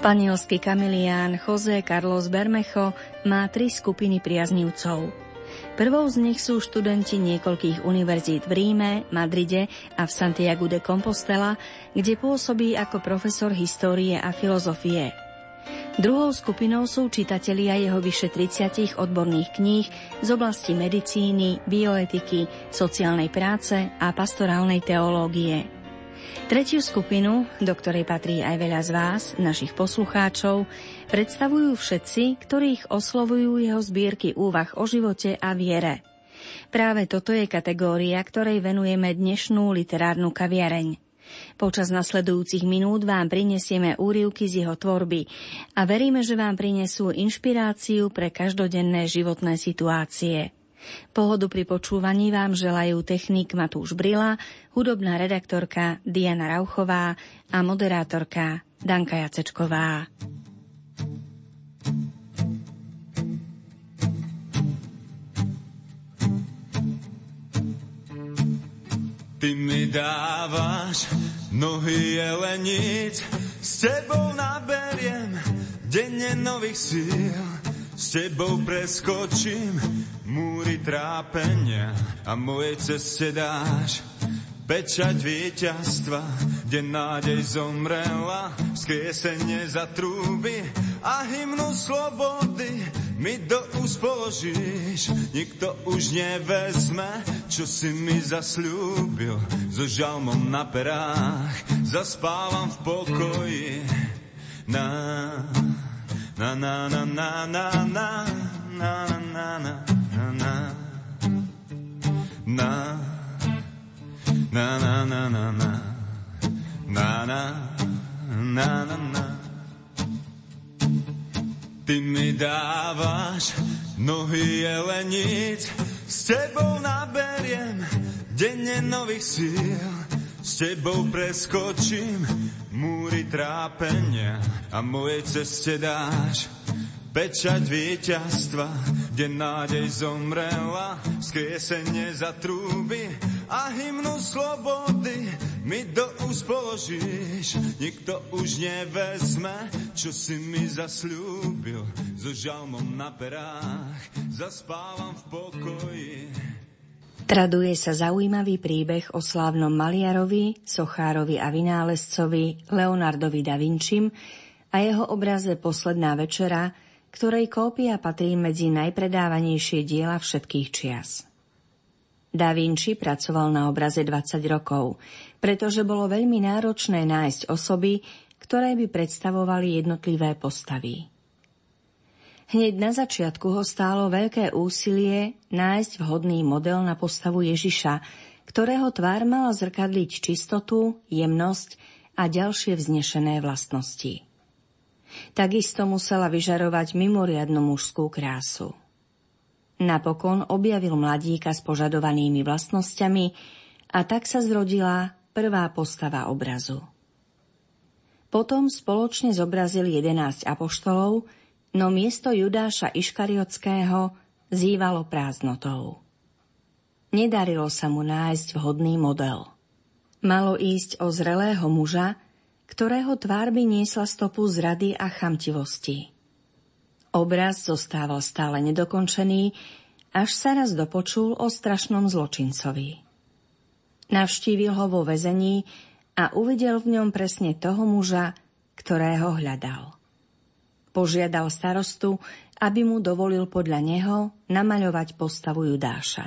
Španielský kamilián José Carlos Bermejo má tri skupiny priaznívcov. Prvou z nich sú študenti niekoľkých univerzít v Ríme, Madride a v Santiago de Compostela, kde pôsobí ako profesor histórie a filozofie. Druhou skupinou sú čitatelia jeho vyše 30 odborných kníh z oblasti medicíny, bioetiky, sociálnej práce a pastorálnej teológie. Tretiu skupinu, do ktorej patrí aj veľa z vás, našich poslucháčov, predstavujú všetci, ktorých oslovujú jeho zbierky úvah o živote a viere. Práve toto je kategória, ktorej venujeme dnešnú literárnu kaviareň. Počas nasledujúcich minút vám prinesieme úrivky z jeho tvorby a veríme, že vám prinesú inšpiráciu pre každodenné životné situácie. Pohodu pri počúvaní vám želajú technik Matúš Brila, hudobná redaktorka Diana Rauchová a moderátorka Danka Jacečková. Ty mi dávaš nohy jelenic, s tebou naberiem denne nových síl, s tebou preskočím múry trápenia a mojej ceste dáš pečať víťazstva, kde nádej zomrela, skriesenie za trúby a hymnu slobody mi do úst. Nikto už nevezme, čo si mi zasľúbil, so žalmom na perách zaspávam v pokoji. Na, na, na, na, na, na, na, na, na, na na na na na na na na na na na na Ty mi dávaš nohy jelenic, s tebou naberiem denne nových síl, s tebou preskočím múry trápenia a mojej ceste dáš Pečať víťazstva, kde nádej zomrela, skriesenie za trúby a hymnu slobody mi do úst položíš. Nikto už nevezme, čo si mi zasľúbil, so žalmom na perách zaspávam v pokoji. Traduje sa zaujímavý príbeh o slávnom maliarovi, sochárovi a vynálezcovi Leonardovi da Vincim a jeho obraze Posledná večera, ktorej kópia patrí medzi najpredávanejšie diela všetkých čias. Da Vinci pracoval na obraze 20 rokov, pretože bolo veľmi náročné nájsť osoby, ktoré by predstavovali jednotlivé postavy. Hneď na začiatku ho stálo veľké úsilie nájsť vhodný model na postavu Ježiša, ktorého tvár mala zrkadliť čistotu, jemnosť a ďalšie vznešené vlastnosti. Takisto musela vyžarovať mimoriadnu mužskú krásu. Napokon objavil mladíka s požadovanými vlastnosťami a tak sa zrodila prvá postava obrazu. Potom spoločne zobrazil 11 apoštolov, no miesto Judáša Iškariotského zývalo prázdnotou. Nedarilo sa mu nájsť vhodný model. Malo ísť o zrelého muža, ktorého tvár by niesla stopu zrady a chamtivosti. Obraz zostával stále nedokončený, až sa raz dopočul o strašnom zločincovi. Navštívil ho vo vezení a uvidel v ňom presne toho muža, ktorého hľadal. Požiadal starostu, aby mu dovolil podľa neho namaľovať postavu Judáša.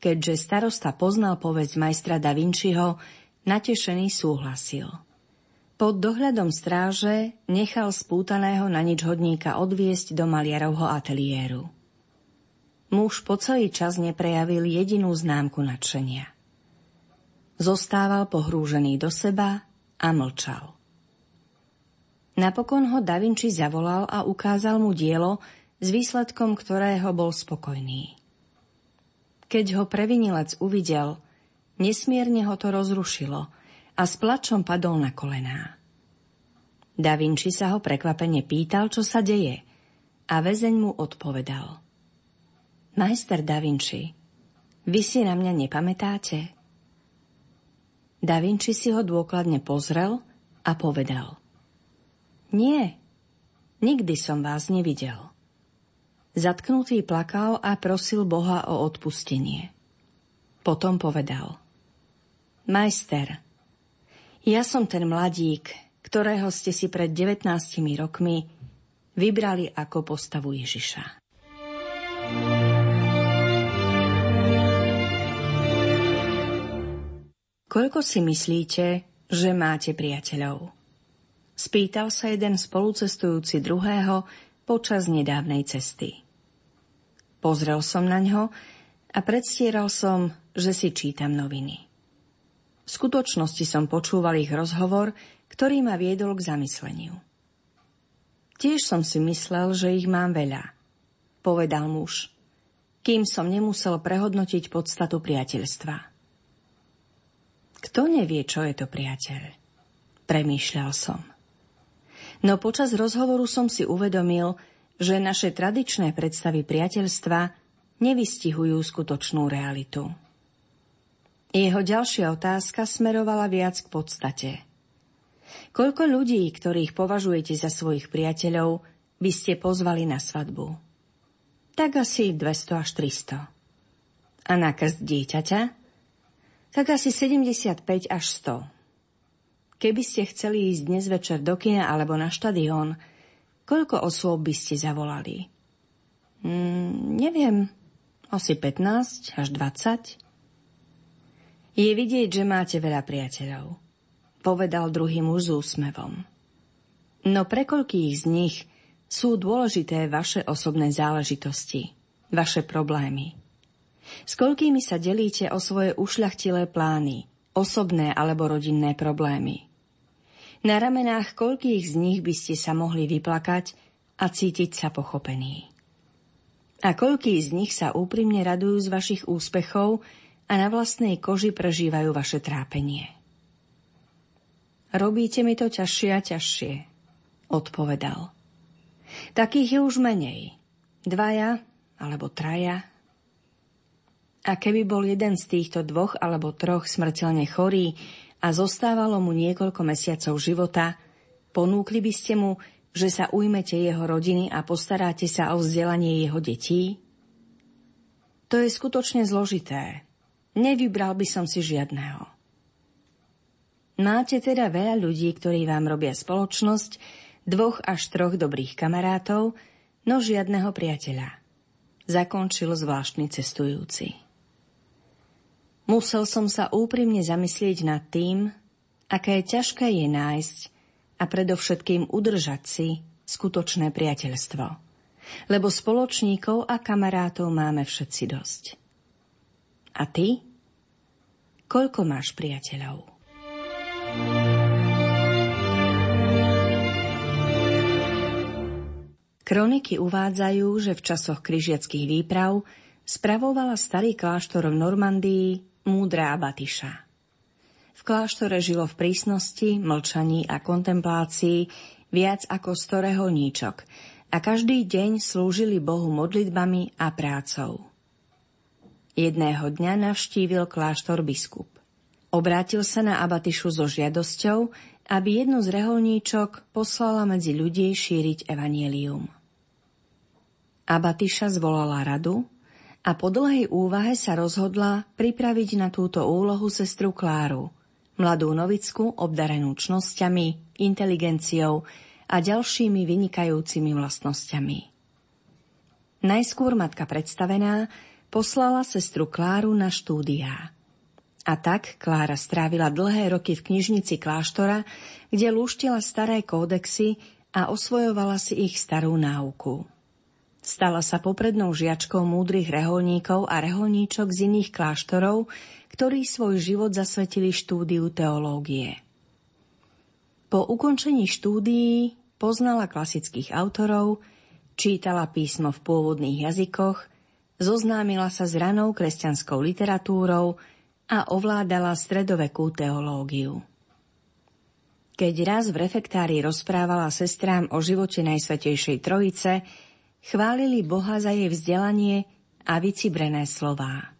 Keďže starosta poznal povesť majstra Da Vinciho, natešený súhlasil – pod dohľadom stráže nechal spútaného na nič hodníka odviesť do maliarovho ateliéru. Muž po celý čas neprejavil jedinú známku nadšenia. Zostával pohrúžený do seba a mlčal. Napokon ho Da Vinci zavolal a ukázal mu dielo, s výsledkom ktorého bol spokojný. Keď ho previnilec uvidel, nesmierne ho to rozrušilo – a s plačom padol na kolená. Da Vinci sa ho prekvapene pýtal, čo sa deje a väzeň mu odpovedal. Majster Da Vinci, vy si na mňa nepamätáte? Da Vinci si ho dôkladne pozrel a povedal. Nie, nikdy som vás nevidel. Zatknutý plakal a prosil Boha o odpustenie. Potom povedal. Majster, ja som ten mladík, ktorého ste si pred 19 rokmi vybrali ako postavu Ježiša. Koľko si myslíte, že máte priateľov? Spýtal sa jeden spolucestujúci druhého počas nedávnej cesty. Pozrel som na ňo a predstieral som, že si čítam noviny. V skutočnosti som počúval ich rozhovor, ktorý ma viedol k zamysleniu. Tiež som si myslel, že ich mám veľa, povedal muž, kým som nemusel prehodnotiť podstatu priateľstva. Kto nevie, čo je to priateľ? Premýšľal som. No počas rozhovoru som si uvedomil, že naše tradičné predstavy priateľstva nevystihujú skutočnú realitu. Jeho ďalšia otázka smerovala viac k podstate. Koľko ľudí, ktorých považujete za svojich priateľov, by ste pozvali na svadbu? Tak asi 200 až 300. A na krst dieťaťa? Tak asi 75 až 100. Keby ste chceli ísť dnes večer do kina alebo na štadión, Koľko osôb by ste zavolali? Mm, neviem, asi 15 až 20. Je vidieť, že máte veľa priateľov, povedal druhý muž s úsmevom. No pre koľkých z nich sú dôležité vaše osobné záležitosti, vaše problémy. S koľkými sa delíte o svoje ušľachtilé plány, osobné alebo rodinné problémy. Na ramenách koľkých z nich by ste sa mohli vyplakať a cítiť sa pochopený. A koľký z nich sa úprimne radujú z vašich úspechov a na vlastnej koži prežívajú vaše trápenie. Robíte mi to ťažšie a ťažšie, odpovedal. Takých je už menej. Dvaja alebo traja. A keby bol jeden z týchto dvoch alebo troch smrteľne chorý, a zostávalo mu niekoľko mesiacov života, ponúkli by ste mu, že sa ujmete jeho rodiny a postaráte sa o vzdelanie jeho detí? To je skutočne zložité. Nevybral by som si žiadného. Máte teda veľa ľudí, ktorí vám robia spoločnosť, dvoch až troch dobrých kamarátov, no žiadneho priateľa. Zakončil zvláštny cestujúci. Musel som sa úprimne zamyslieť nad tým, aké ťažké je nájsť a predovšetkým udržať si skutočné priateľstvo. Lebo spoločníkov a kamarátov máme všetci dosť. A ty? Koľko máš priateľov? Kroniky uvádzajú, že v časoch križiackých výprav spravovala starý kláštor v Normandii múdra Abatiša. V kláštore žilo v prísnosti, mlčaní a kontemplácii viac ako sto reholníčok a každý deň slúžili Bohu modlitbami a prácou. Jedného dňa navštívil kláštor biskup. Obrátil sa na Abatišu so žiadosťou, aby jednu z reholníčok poslala medzi ľudí šíriť evanielium. Abatiša zvolala radu a po dlhej úvahe sa rozhodla pripraviť na túto úlohu sestru Kláru, mladú novicku obdarenú čnosťami, inteligenciou a ďalšími vynikajúcimi vlastnosťami. Najskôr matka predstavená poslala sestru Kláru na štúdiá. A tak Klára strávila dlhé roky v knižnici kláštora, kde lúštila staré kódexy a osvojovala si ich starú náuku. Stala sa poprednou žiačkou múdrych reholníkov a reholníčok z iných kláštorov, ktorí svoj život zasvetili štúdiu teológie. Po ukončení štúdií poznala klasických autorov, čítala písmo v pôvodných jazykoch, zoznámila sa s ranou kresťanskou literatúrou a ovládala stredovekú teológiu. Keď raz v refektári rozprávala sestrám o živote Najsvetejšej Trojice, chválili Boha za jej vzdelanie a vycibrené slová.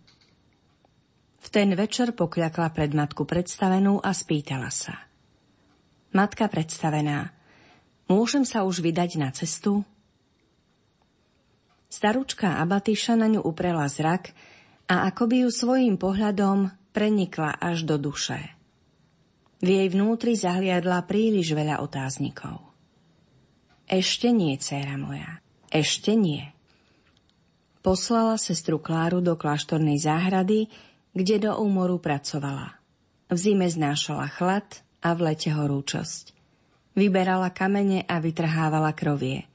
V ten večer pokľakla pred matku predstavenú a spýtala sa. Matka predstavená, Môžem sa už vydať na cestu? Staručka Abatyša na ňu uprela zrak a akoby ju svojím pohľadom prenikla až do duše. V jej vnútri zahliadla príliš veľa otáznikov. Ešte nie, dcéra moja, ešte nie. Poslala sestru Kláru do kláštornej záhrady, kde do úmoru pracovala. V zime znášala chlad a v lete horúčosť. Vyberala kamene a vytrhávala krovie.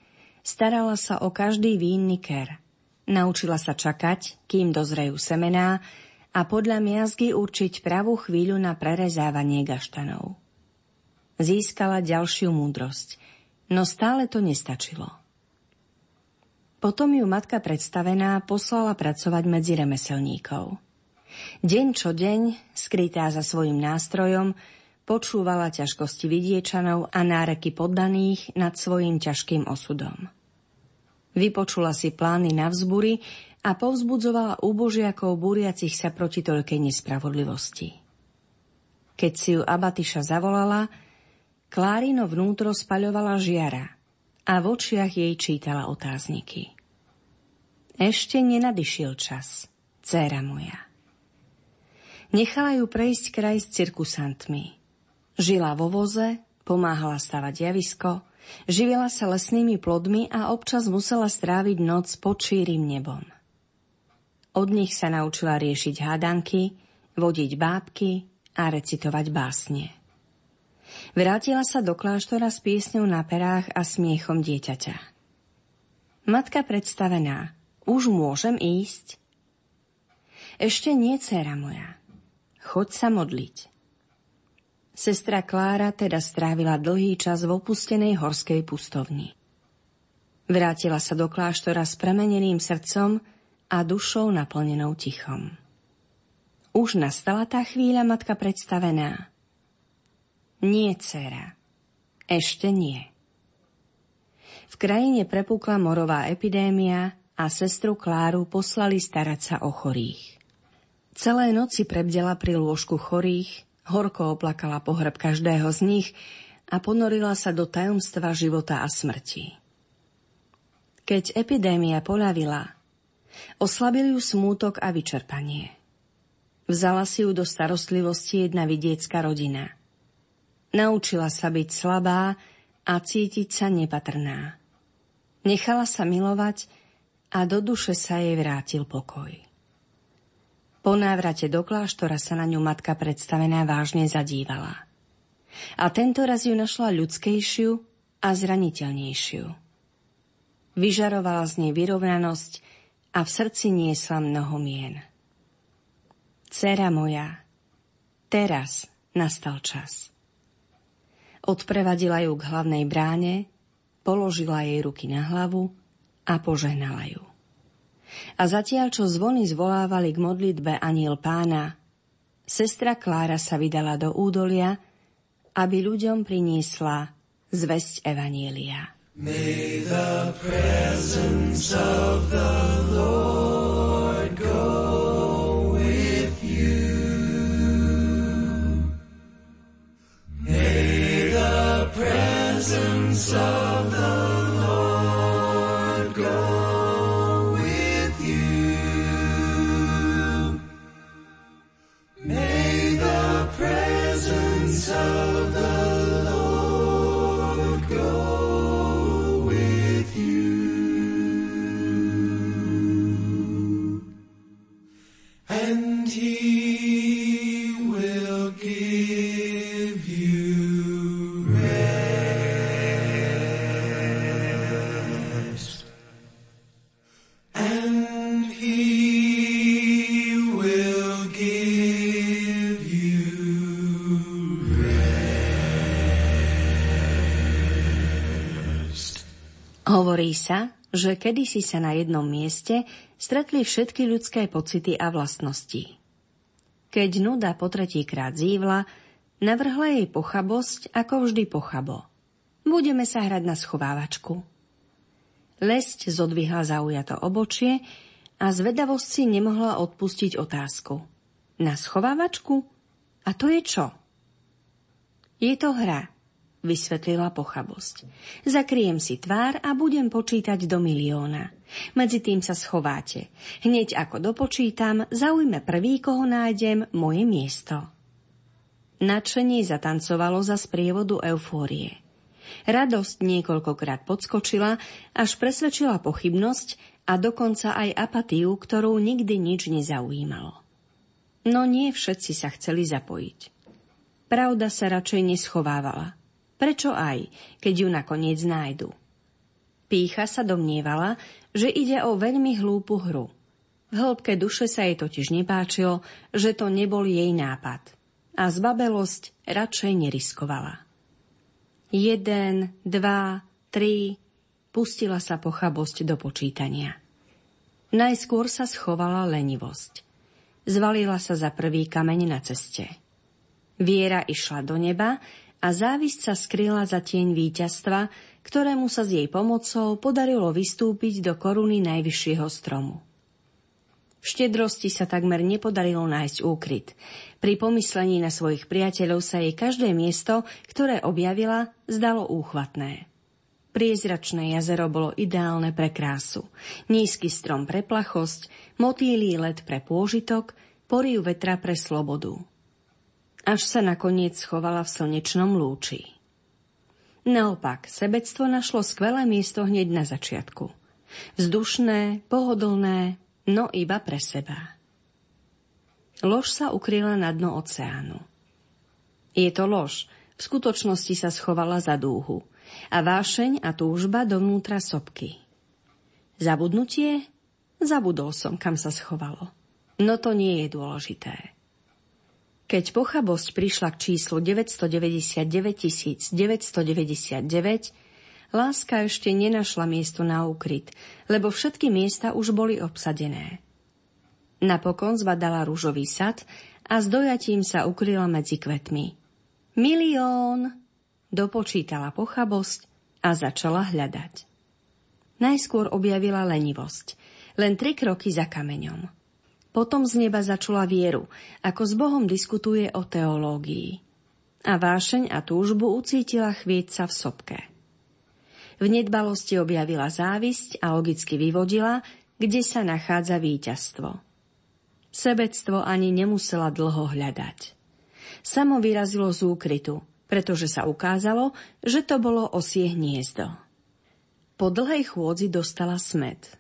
Starala sa o každý vínny ker. Naučila sa čakať, kým dozrejú semená a podľa miazgy určiť pravú chvíľu na prerezávanie gaštanov. Získala ďalšiu múdrosť, no stále to nestačilo. Potom ju matka predstavená poslala pracovať medzi remeselníkov. Deň čo deň, skrytá za svojim nástrojom, počúvala ťažkosti vidiečanov a náreky poddaných nad svojim ťažkým osudom. Vypočula si plány na vzbury a povzbudzovala úbožiakov búriacich sa proti toľkej nespravodlivosti. Keď si ju Abatyša zavolala, Klárino vnútro spaľovala žiara a v očiach jej čítala otázniky. Ešte nenadišiel čas, dcéra moja. Nechala ju prejsť kraj s cirkusantmi – Žila vo voze, pomáhala stavať javisko, živila sa lesnými plodmi a občas musela stráviť noc pod šírim nebom. Od nich sa naučila riešiť hádanky, vodiť bábky a recitovať básne. Vrátila sa do kláštora s piesňou na perách a smiechom dieťaťa. Matka predstavená, už môžem ísť? Ešte nie, dcera moja. Choď sa modliť. Sestra Klára teda strávila dlhý čas v opustenej horskej pustovni. Vrátila sa do kláštora s premeneným srdcom a dušou naplnenou tichom. Už nastala tá chvíľa, matka predstavená. Nie, dcera. Ešte nie. V krajine prepukla morová epidémia a sestru Kláru poslali starať sa o chorých. Celé noci prebdela pri lôžku chorých, Horko oplakala pohreb každého z nich a ponorila sa do tajomstva života a smrti. Keď epidémia poľavila, oslabil ju smútok a vyčerpanie. Vzala si ju do starostlivosti jedna vidiecka rodina. Naučila sa byť slabá a cítiť sa nepatrná. Nechala sa milovať a do duše sa jej vrátil pokoj. Po návrate do kláštora sa na ňu matka predstavená vážne zadívala. A tento raz ju našla ľudskejšiu a zraniteľnejšiu. Vyžarovala z nej vyrovnanosť a v srdci niesla mnoho mien. Cera moja, teraz nastal čas. Odprevadila ju k hlavnej bráne, položila jej ruky na hlavu a požehnala ju. A zatiaľ, čo zvony zvolávali k modlitbe aniel pána, sestra Klára sa vydala do údolia, aby ľuďom priniesla zväzť Evanielia. May the presence of the Hovorí sa, že kedysi sa na jednom mieste stretli všetky ľudské pocity a vlastnosti. Keď nuda po tretíkrát zívla, navrhla jej pochabosť ako vždy pochabo. Budeme sa hrať na schovávačku. Lesť zodvihla zaujato obočie a zvedavosť si nemohla odpustiť otázku. Na schovávačku? A to je čo? Je to hra. Vysvetlila pochabosť. Zakryjem si tvár a budem počítať do milióna. Medzi tým sa schováte. Hneď ako dopočítam, zaujme prvý, koho nájdem, moje miesto. Nadšenie zatancovalo za sprievodu eufórie. Radosť niekoľkokrát podskočila, až presvedčila pochybnosť a dokonca aj apatiu, ktorú nikdy nič nezaujímalo. No nie všetci sa chceli zapojiť. Pravda sa radšej neschovávala. Prečo aj, keď ju nakoniec nájdu? Pícha sa domnievala, že ide o veľmi hlúpu hru. V hĺbke duše sa jej totiž nepáčilo, že to nebol jej nápad. A zbabelosť radšej neriskovala. Jeden, dva, tri, pustila sa pochabosť do počítania. Najskôr sa schovala lenivosť. Zvalila sa za prvý kameň na ceste. Viera išla do neba a závisť sa skryla za tieň víťazstva, ktorému sa s jej pomocou podarilo vystúpiť do koruny najvyššieho stromu. V štedrosti sa takmer nepodarilo nájsť úkryt. Pri pomyslení na svojich priateľov sa jej každé miesto, ktoré objavila, zdalo úchvatné. Priezračné jazero bolo ideálne pre krásu. Nízky strom pre plachosť, motýlý let pre pôžitok, poriu vetra pre slobodu až sa nakoniec schovala v slnečnom lúči. Naopak, sebectvo našlo skvelé miesto hneď na začiatku. Vzdušné, pohodlné, no iba pre seba. Lož sa ukryla na dno oceánu. Je to lož, v skutočnosti sa schovala za dúhu a vášeň a túžba dovnútra sopky. Zabudnutie? Zabudol som, kam sa schovalo. No to nie je dôležité. Keď pochabosť prišla k číslu 999 999, láska ešte nenašla miesto na úkryt, lebo všetky miesta už boli obsadené. Napokon zbadala rúžový sad a s dojatím sa ukryla medzi kvetmi. Milión! Dopočítala pochabosť a začala hľadať. Najskôr objavila lenivosť, len tri kroky za kameňom. Potom z neba začula vieru, ako s Bohom diskutuje o teológii. A vášeň a túžbu ucítila chvieť v sopke. V nedbalosti objavila závisť a logicky vyvodila, kde sa nachádza víťazstvo. Sebectvo ani nemusela dlho hľadať. Samo vyrazilo z úkrytu, pretože sa ukázalo, že to bolo osie hniezdo. Po dlhej chôdzi dostala smet.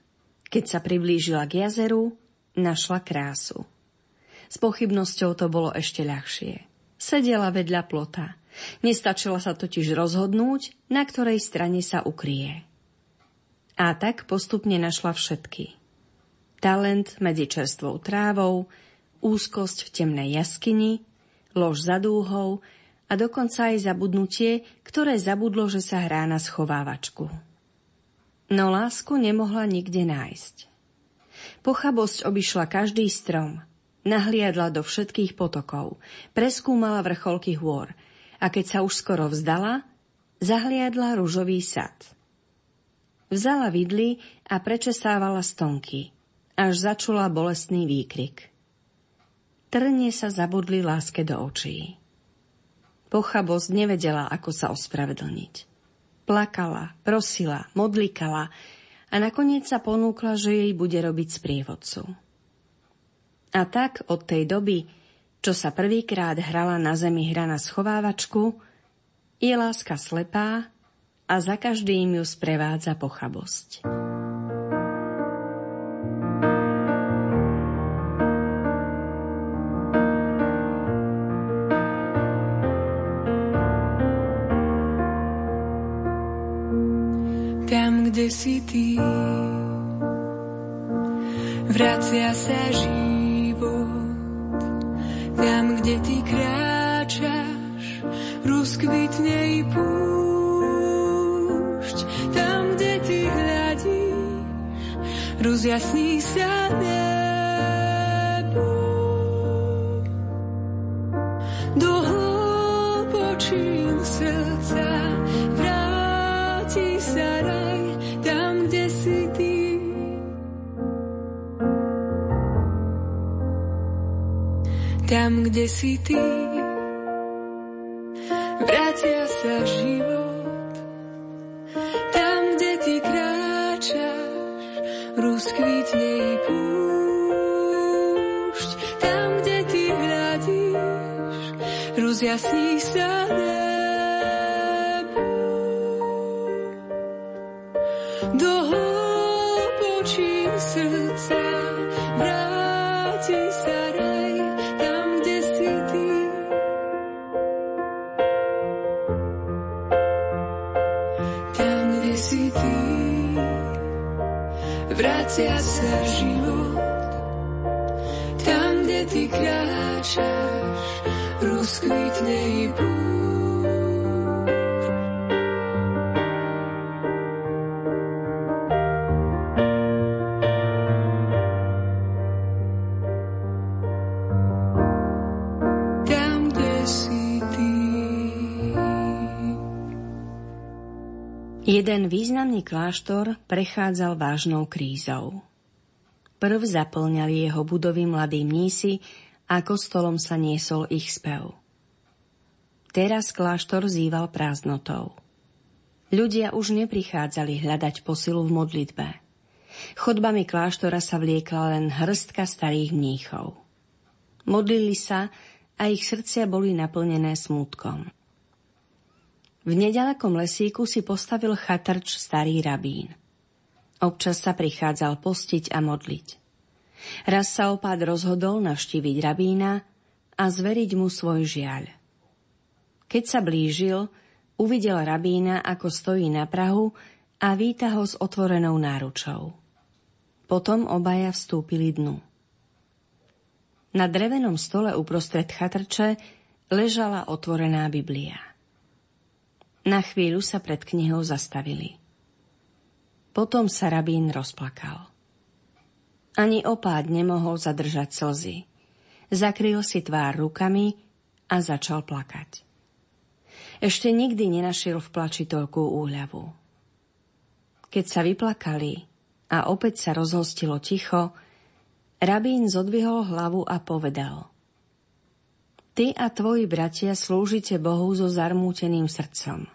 Keď sa priblížila k jazeru, našla krásu. S pochybnosťou to bolo ešte ľahšie. Sedela vedľa plota. Nestačila sa totiž rozhodnúť, na ktorej strane sa ukrie. A tak postupne našla všetky. Talent medzi čerstvou trávou, úzkosť v temnej jaskyni, lož za dúhou a dokonca aj zabudnutie, ktoré zabudlo, že sa hrá na schovávačku. No lásku nemohla nikde nájsť. Pochabosť obišla každý strom, nahliadla do všetkých potokov, preskúmala vrcholky hôr a keď sa už skoro vzdala, zahliadla ružový sad. Vzala vidly a prečesávala stonky, až začula bolestný výkrik. Trne sa zabudli láske do očí. Pochabosť nevedela, ako sa ospravedlniť. Plakala, prosila, modlikala, a nakoniec sa ponúkla, že jej bude robiť sprievodcu. A tak od tej doby, čo sa prvýkrát hrala na zemi hra na schovávačku, je láska slepá a za každým ju sprevádza pochabosť. Si ty. Vracia sa život tam, kde ty kráčaš, rozkvitne i púšť. Tam, kde ty hľadíš, rozjasní sa ne. tam, kde si ty. Vrátia sa život, tam, kde ty kráčaš, rozkvitne i púšť, tam, kde ty hľadíš, rozjasní sa nebe. Významný kláštor prechádzal vážnou krízou. Prv zaplňali jeho budovy mladí mnísi a kostolom sa niesol ich spev. Teraz kláštor zýval prázdnotou. Ľudia už neprichádzali hľadať posilu v modlitbe. Chodbami kláštora sa vliekla len hrstka starých mníchov. Modlili sa a ich srdcia boli naplnené smútkom. V nedalekom lesíku si postavil chatrč starý rabín. Občas sa prichádzal postiť a modliť. Raz sa opád rozhodol navštíviť rabína a zveriť mu svoj žiaľ. Keď sa blížil, uvidel rabína, ako stojí na prahu a víta ho s otvorenou náručou. Potom obaja vstúpili dnu. Na drevenom stole uprostred chatrče ležala otvorená Biblia. Na chvíľu sa pred knihou zastavili. Potom sa rabín rozplakal. Ani opád nemohol zadržať slzy. Zakryl si tvár rukami a začal plakať. Ešte nikdy nenašiel v plači toľkú úľavu. Keď sa vyplakali a opäť sa rozhostilo ticho, rabín zodvihol hlavu a povedal Ty a tvoji bratia slúžite Bohu so zarmúteným srdcom.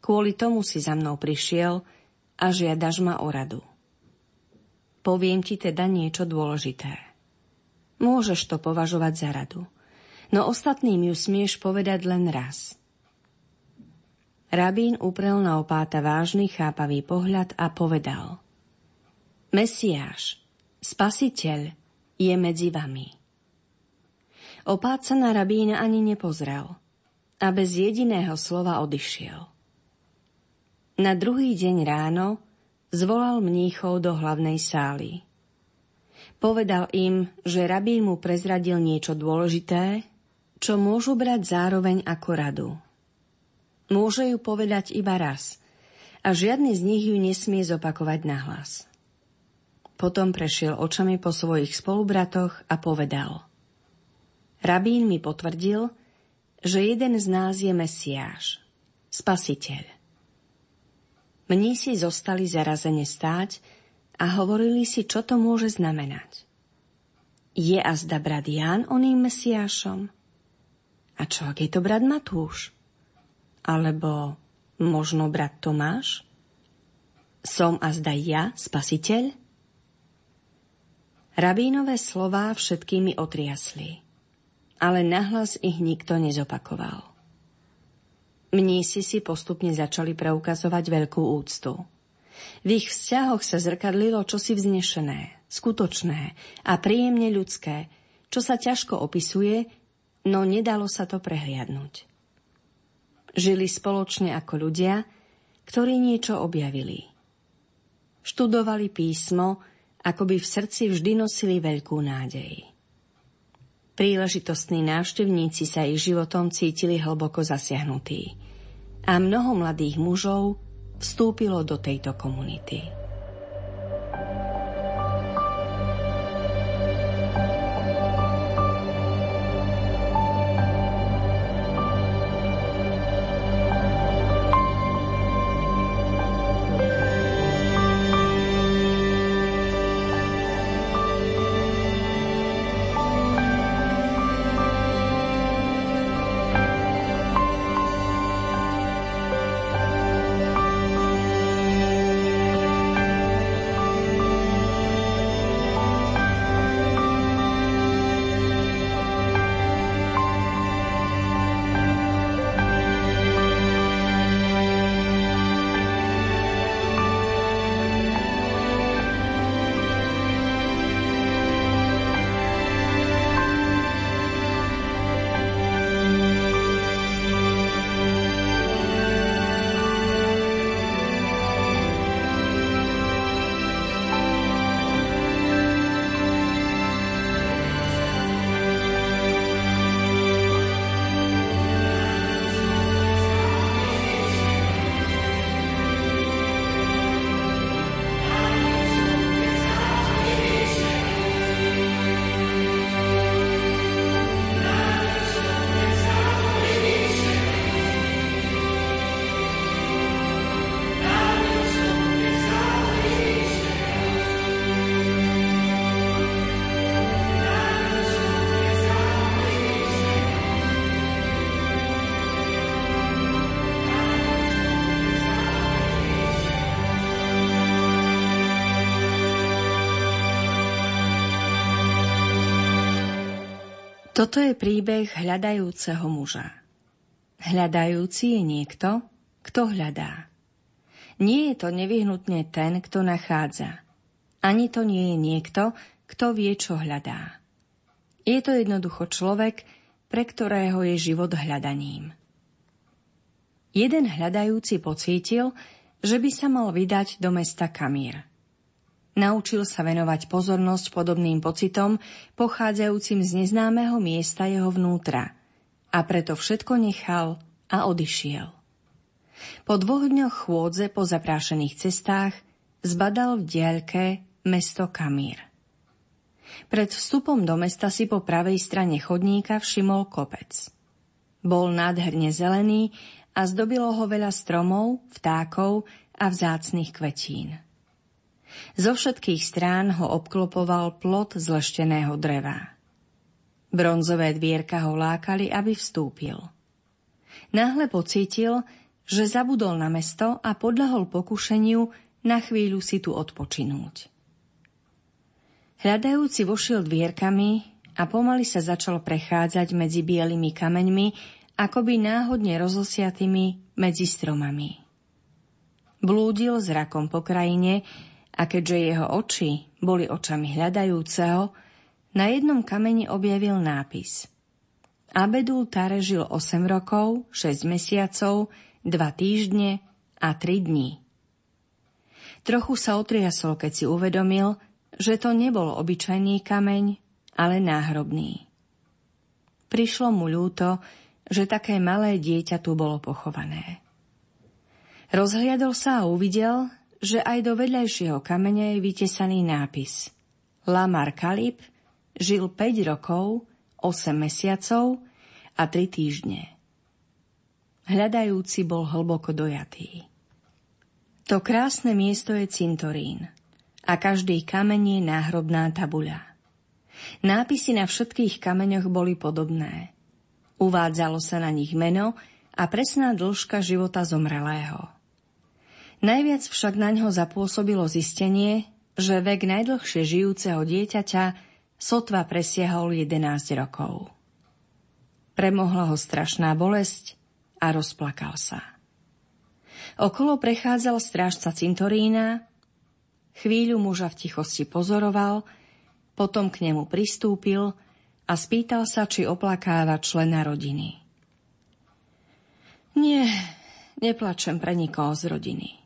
Kvôli tomu si za mnou prišiel a žiadaš ma o radu. Poviem ti teda niečo dôležité. Môžeš to považovať za radu, no ostatným ju smieš povedať len raz. Rabín uprel na opáta vážny chápavý pohľad a povedal Mesiáš, spasiteľ, je medzi vami. Opát sa na rabína ani nepozrel a bez jediného slova odišiel. Na druhý deň ráno zvolal mníchov do hlavnej sály. Povedal im, že rabín mu prezradil niečo dôležité, čo môžu brať zároveň ako radu. Môže ju povedať iba raz a žiadny z nich ju nesmie zopakovať nahlas. Potom prešiel očami po svojich spolubratoch a povedal Rabín mi potvrdil, že jeden z nás je Mesiáš, Spasiteľ. Mnísi zostali zarazene stáť a hovorili si, čo to môže znamenať. Je azda brat Ján oným Mesiášom? A čo, ak je to brat Matúš? Alebo možno brat Tomáš? Som azda ja, spasiteľ? Rabínové slová všetkými otriasli, ale nahlas ich nikto nezopakoval. Mnísi si postupne začali preukazovať veľkú úctu. V ich vzťahoch sa zrkadlilo čosi vznešené, skutočné a príjemne ľudské, čo sa ťažko opisuje, no nedalo sa to prehliadnúť. Žili spoločne ako ľudia, ktorí niečo objavili. Študovali písmo, ako by v srdci vždy nosili veľkú nádej. Príležitostní návštevníci sa ich životom cítili hlboko zasiahnutí. A mnoho mladých mužov vstúpilo do tejto komunity. Toto je príbeh hľadajúceho muža. Hľadajúci je niekto, kto hľadá. Nie je to nevyhnutne ten, kto nachádza. Ani to nie je niekto, kto vie, čo hľadá. Je to jednoducho človek, pre ktorého je život hľadaním. Jeden hľadajúci pocítil, že by sa mal vydať do mesta Kamír. Naučil sa venovať pozornosť podobným pocitom, pochádzajúcim z neznámeho miesta jeho vnútra. A preto všetko nechal a odišiel. Po dvoch dňoch chôdze po zaprášených cestách zbadal v diaľke mesto Kamír. Pred vstupom do mesta si po pravej strane chodníka všimol kopec. Bol nádherne zelený a zdobilo ho veľa stromov, vtákov a vzácných kvetín. Zo všetkých strán ho obklopoval plot zlešteného dreva. Bronzové dvierka ho lákali, aby vstúpil. Náhle pocítil, že zabudol na mesto a podľahol pokušeniu na chvíľu si tu odpočinúť. Hľadajúci vošiel dvierkami a pomaly sa začal prechádzať medzi bielými kameňmi, akoby náhodne rozosiatými medzi stromami. Blúdil zrakom po krajine a keďže jeho oči boli očami hľadajúceho, na jednom kameni objavil nápis. Abedul Tare žil 8 rokov, 6 mesiacov, 2 týždne a 3 dní. Trochu sa otriasol, keď si uvedomil, že to nebol obyčajný kameň, ale náhrobný. Prišlo mu ľúto, že také malé dieťa tu bolo pochované. Rozhliadol sa a uvidel, že aj do vedľajšieho kamene je vytesaný nápis Lamar Kalib žil 5 rokov, 8 mesiacov a 3 týždne. Hľadajúci bol hlboko dojatý. To krásne miesto je cintorín a každý kameň je náhrobná tabuľa. Nápisy na všetkých kameňoch boli podobné. Uvádzalo sa na nich meno a presná dĺžka života zomrelého. Najviac však na ňo zapôsobilo zistenie, že vek najdlhšie žijúceho dieťaťa sotva presiahol 11 rokov. Premohla ho strašná bolesť a rozplakal sa. Okolo prechádzal strážca cintorína, chvíľu muža v tichosti pozoroval, potom k nemu pristúpil a spýtal sa, či oplakáva člena rodiny. Nie, neplačem pre nikoho z rodiny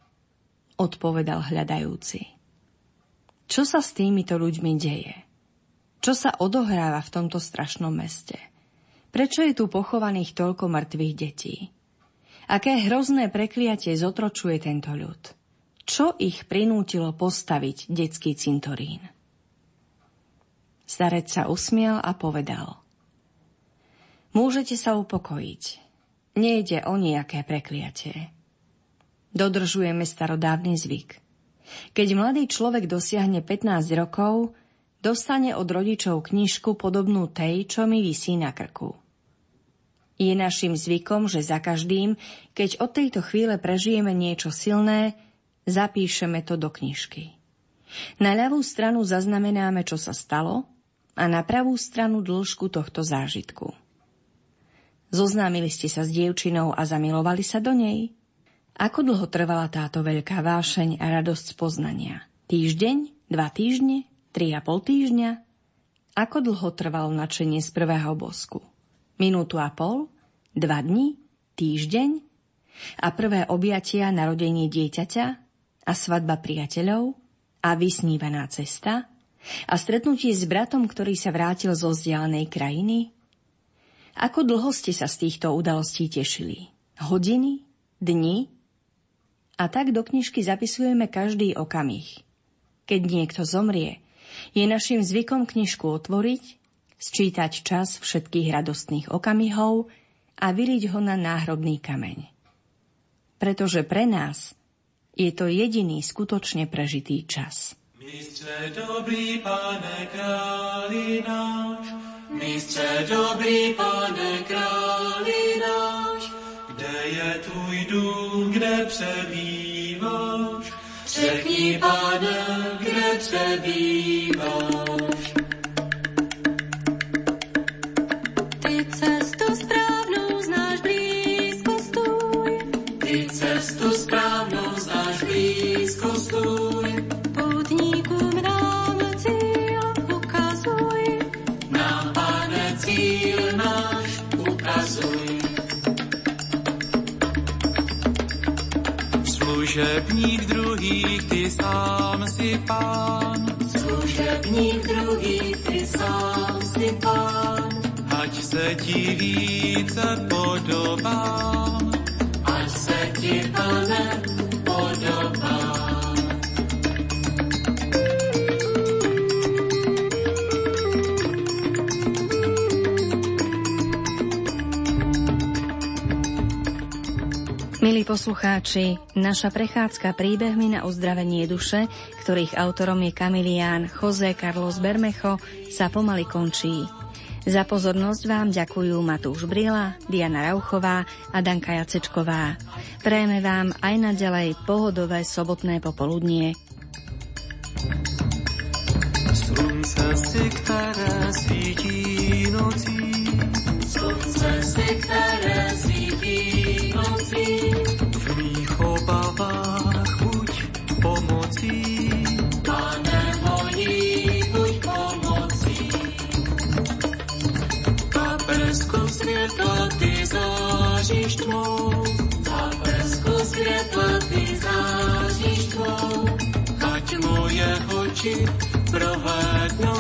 odpovedal hľadajúci. Čo sa s týmito ľuďmi deje? Čo sa odohráva v tomto strašnom meste? Prečo je tu pochovaných toľko mŕtvych detí? Aké hrozné prekliatie zotročuje tento ľud? Čo ich prinútilo postaviť detský cintorín? Starec sa usmial a povedal. Môžete sa upokojiť. Nejde o nejaké prekliatie. Dodržujeme starodávny zvyk. Keď mladý človek dosiahne 15 rokov, dostane od rodičov knižku podobnú tej, čo mi vysí na krku. Je našim zvykom, že za každým, keď od tejto chvíle prežijeme niečo silné, zapíšeme to do knižky. Na ľavú stranu zaznamenáme, čo sa stalo, a na pravú stranu dĺžku tohto zážitku. Zoznámili ste sa s dievčinou a zamilovali sa do nej? Ako dlho trvala táto veľká vášeň a radosť poznania? Týždeň? Dva týždne? Tri a pol týždňa? Ako dlho trvalo načenie z prvého bosku? Minútu a pol? Dva dni? Týždeň? A prvé objatia narodenie dieťaťa? A svadba priateľov? A vysnívaná cesta? A stretnutie s bratom, ktorý sa vrátil zo vzdialenej krajiny? Ako dlho ste sa z týchto udalostí tešili? Hodiny? Dni? A tak do knižky zapisujeme každý okamih. Keď niekto zomrie, je našim zvykom knižku otvoriť, sčítať čas všetkých radostných okamihov a vyliť ho na náhrobný kameň. Pretože pre nás je to jediný skutočne prežitý čas. Mistře dobrý, pane králi náš, mistře dobrý, pane králi náš, je tvůj dům, kde přebýváš? Řekni, pane, kde přebýváš? Sám si pán. Služebník druhých, ty sám si pán. Ať se ti více podobám. Ať se ti, pane, Milí poslucháči, naša prechádzka príbehmi na uzdravenie duše, ktorých autorom je kamilián José Carlos Bermecho, sa pomaly končí. Za pozornosť vám ďakujú Matúš Brila, Diana Rauchová a Danka Jacečková. Prejme vám aj naďalej pohodové sobotné popoludnie. Slunce si, ktoré svítí nocí, Slunce si, ktoré svítí nocí, svietla ty zážiš tmou, A prsku svietla ty zážiš tvou, ať moje oči prohlédnou.